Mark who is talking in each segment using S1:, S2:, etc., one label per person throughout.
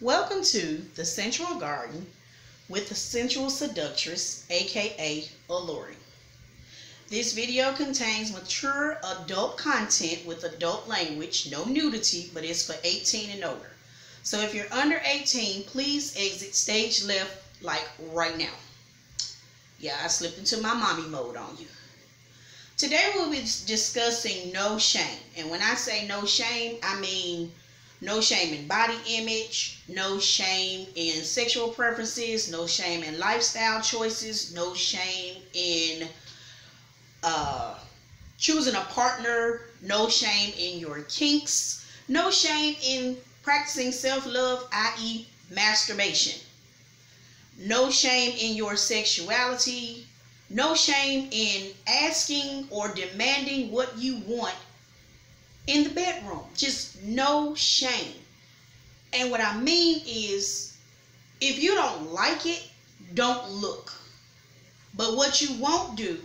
S1: Welcome to the Synsual Garden with the Sensual Seductress, aka Alluri. This video contains mature adult content with adult language, no nudity, but it's for 18 and older. So if you're under 18, please exit stage left like right now. Yeah, I slipped into my mommy mode on you. Today we'll be discussing no shame. And when I say no shame, I mean no shame in body image, no shame in sexual preferences, no shame in lifestyle choices, no shame in uh, choosing a partner, no shame in your kinks, no shame in practicing self love, i.e., masturbation, no shame in your sexuality, no shame in asking or demanding what you want in the bedroom. Just no shame. And what I mean is, if you don't like it, don't look. But what you won't do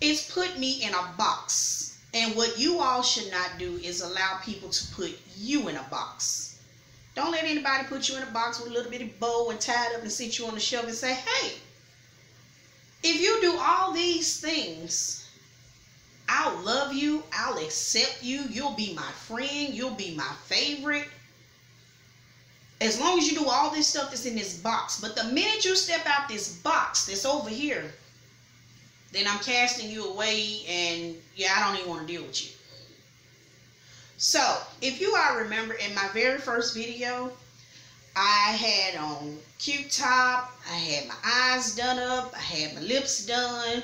S1: is put me in a box. And what you all should not do is allow people to put you in a box. Don't let anybody put you in a box with a little bitty bow and tie it up and sit you on the shelf and say, hey, if you do all these things, I'll love you, I'll accept you, you'll be my friend, you'll be my favorite. As long as you do all this stuff that's in this box. But the minute you step out this box that's over here, then I'm casting you away and yeah, I don't even want to deal with you. So, if you all remember in my very first video, I had on cute top, I had my eyes done up, I had my lips done,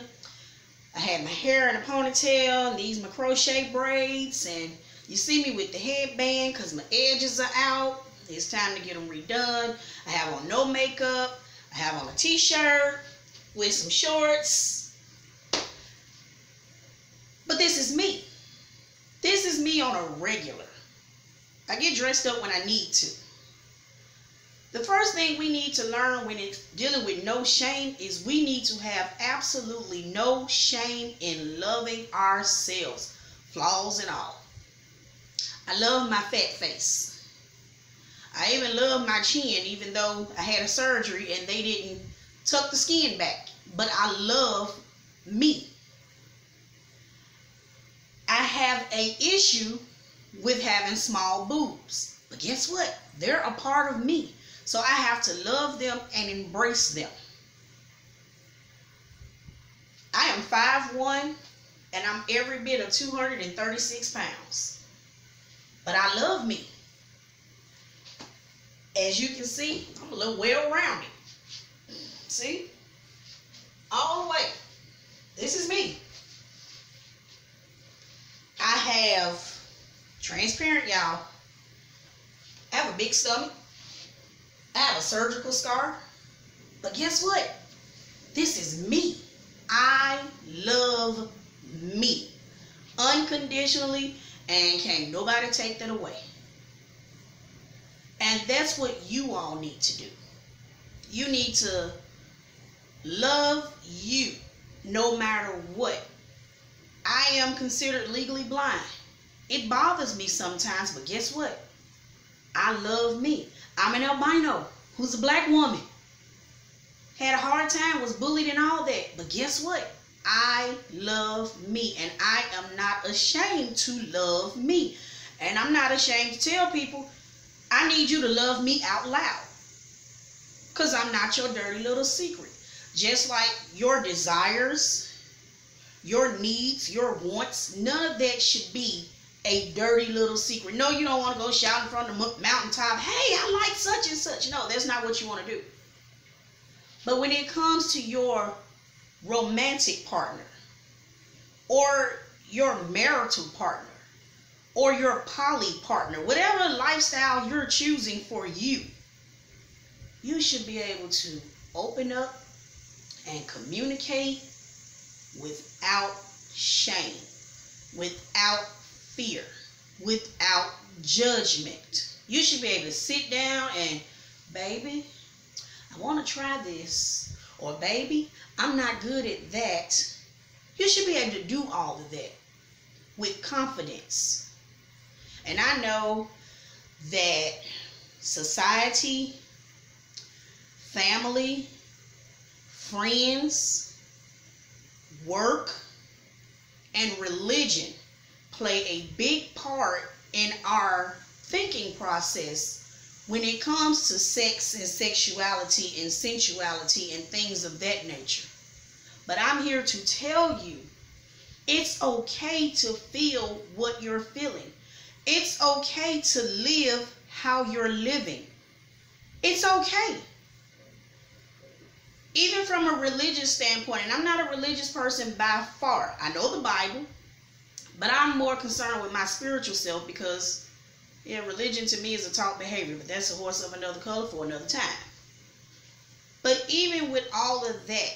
S1: I had my hair in a ponytail, and these my crochet braids, and you see me with the headband because my edges are out. It's time to get them redone. I have on no makeup. I have on a t-shirt with some shorts. But this is me. This is me on a regular. I get dressed up when I need to. The first thing we need to learn when it's dealing with no shame is we need to have absolutely no shame in loving ourselves, flaws and all. I love my fat face. I even love my chin, even though I had a surgery and they didn't tuck the skin back. But I love me. I have a issue with having small boobs. But guess what? They're a part of me. So I have to love them and embrace them. I am 5'1 and I'm every bit of 236 pounds. But I love me. As you can see, I'm a little well rounded. See? All the way. This is me. I have transparent, y'all. I have a big stomach. I have a surgical scar. But guess what? This is me. I love me unconditionally and can't nobody take that away. And that's what you all need to do. You need to love you no matter what. I am considered legally blind. It bothers me sometimes, but guess what? I love me. I'm an albino who's a black woman. Had a hard time, was bullied and all that. But guess what? I love me and I am not ashamed to love me. And I'm not ashamed to tell people, I need you to love me out loud. Because I'm not your dirty little secret. Just like your desires, your needs, your wants, none of that should be a dirty little secret. No, you don't want to go shout in front of the mountaintop, hey, I like such and such. No, that's not what you want to do. But when it comes to your romantic partner or your marital partner or your poly partner, whatever lifestyle you're choosing for you, you should be able to open up and communicate without shame, without fear, without judgment. You should be able to sit down and, baby, I want to try this. Or, baby, I'm not good at that. You should be able to do all of that with confidence. And I know that society, family, friends, work, and religion play a big part in our thinking process when it comes to sex and sexuality and sensuality and things of that nature. But I'm here to tell you it's okay to feel what you're feeling. It's okay to live how you're living. It's okay. Even from a religious standpoint, and I'm not a religious person by far. I know the Bible, but I'm more concerned with my spiritual self because, yeah, religion to me is a taught behavior, but that's a horse of another color for another time. But even with all of that,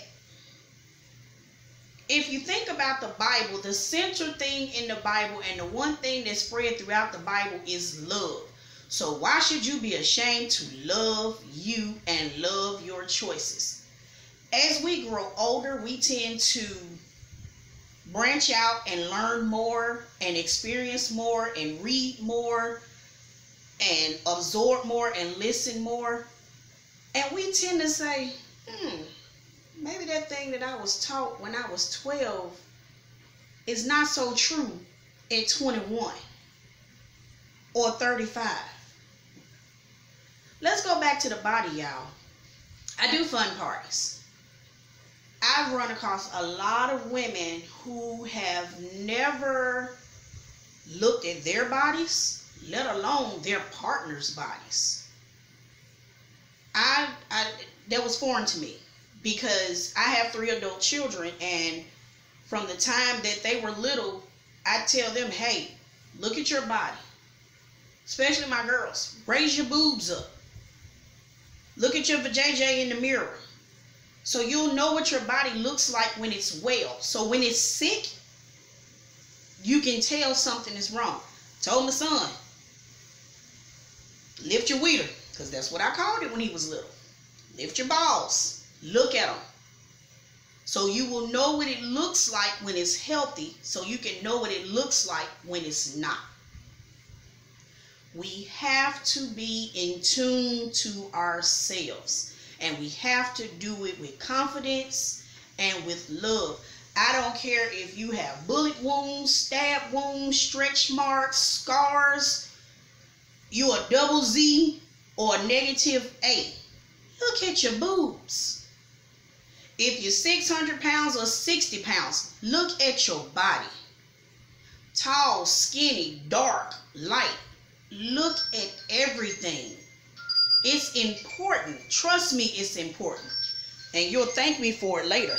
S1: if you think about the Bible, the central thing in the Bible and the one thing that's spread throughout the Bible is love. So why should you be ashamed to love you and love your choices? As we grow older, we tend to branch out and learn more and experience more and read more and absorb more and listen more. And we tend to say, hmm, maybe that thing that I was taught when I was 12 is not so true at 21 or 35. Let's go back to the body, y'all. I do fun parties. I've run across a lot of women who have never looked at their bodies, let alone their partner's bodies. I, I that was foreign to me because I have three adult children, and from the time that they were little, I tell them, hey, look at your body. Especially my girls. Raise your boobs up. Look at your vajayjay in the mirror. So you'll know what your body looks like when it's well. So when it's sick, you can tell something is wrong. Told my son, lift your weeder, because that's what I called it when he was little. Lift your balls. Look at them. So you will know what it looks like when it's healthy, so you can know what it looks like when it's not. We have to be in tune to ourselves, and we have to do it with confidence and with love. I don't care if you have bullet wounds, stab wounds, stretch marks, scars, you're a double Z or a negative A. Look at your boobs. If you're 600 pounds or 60 pounds, look at your body. Tall, skinny, dark, light. Look at everything. It's important. Trust me, it's important. And you'll thank me for it later.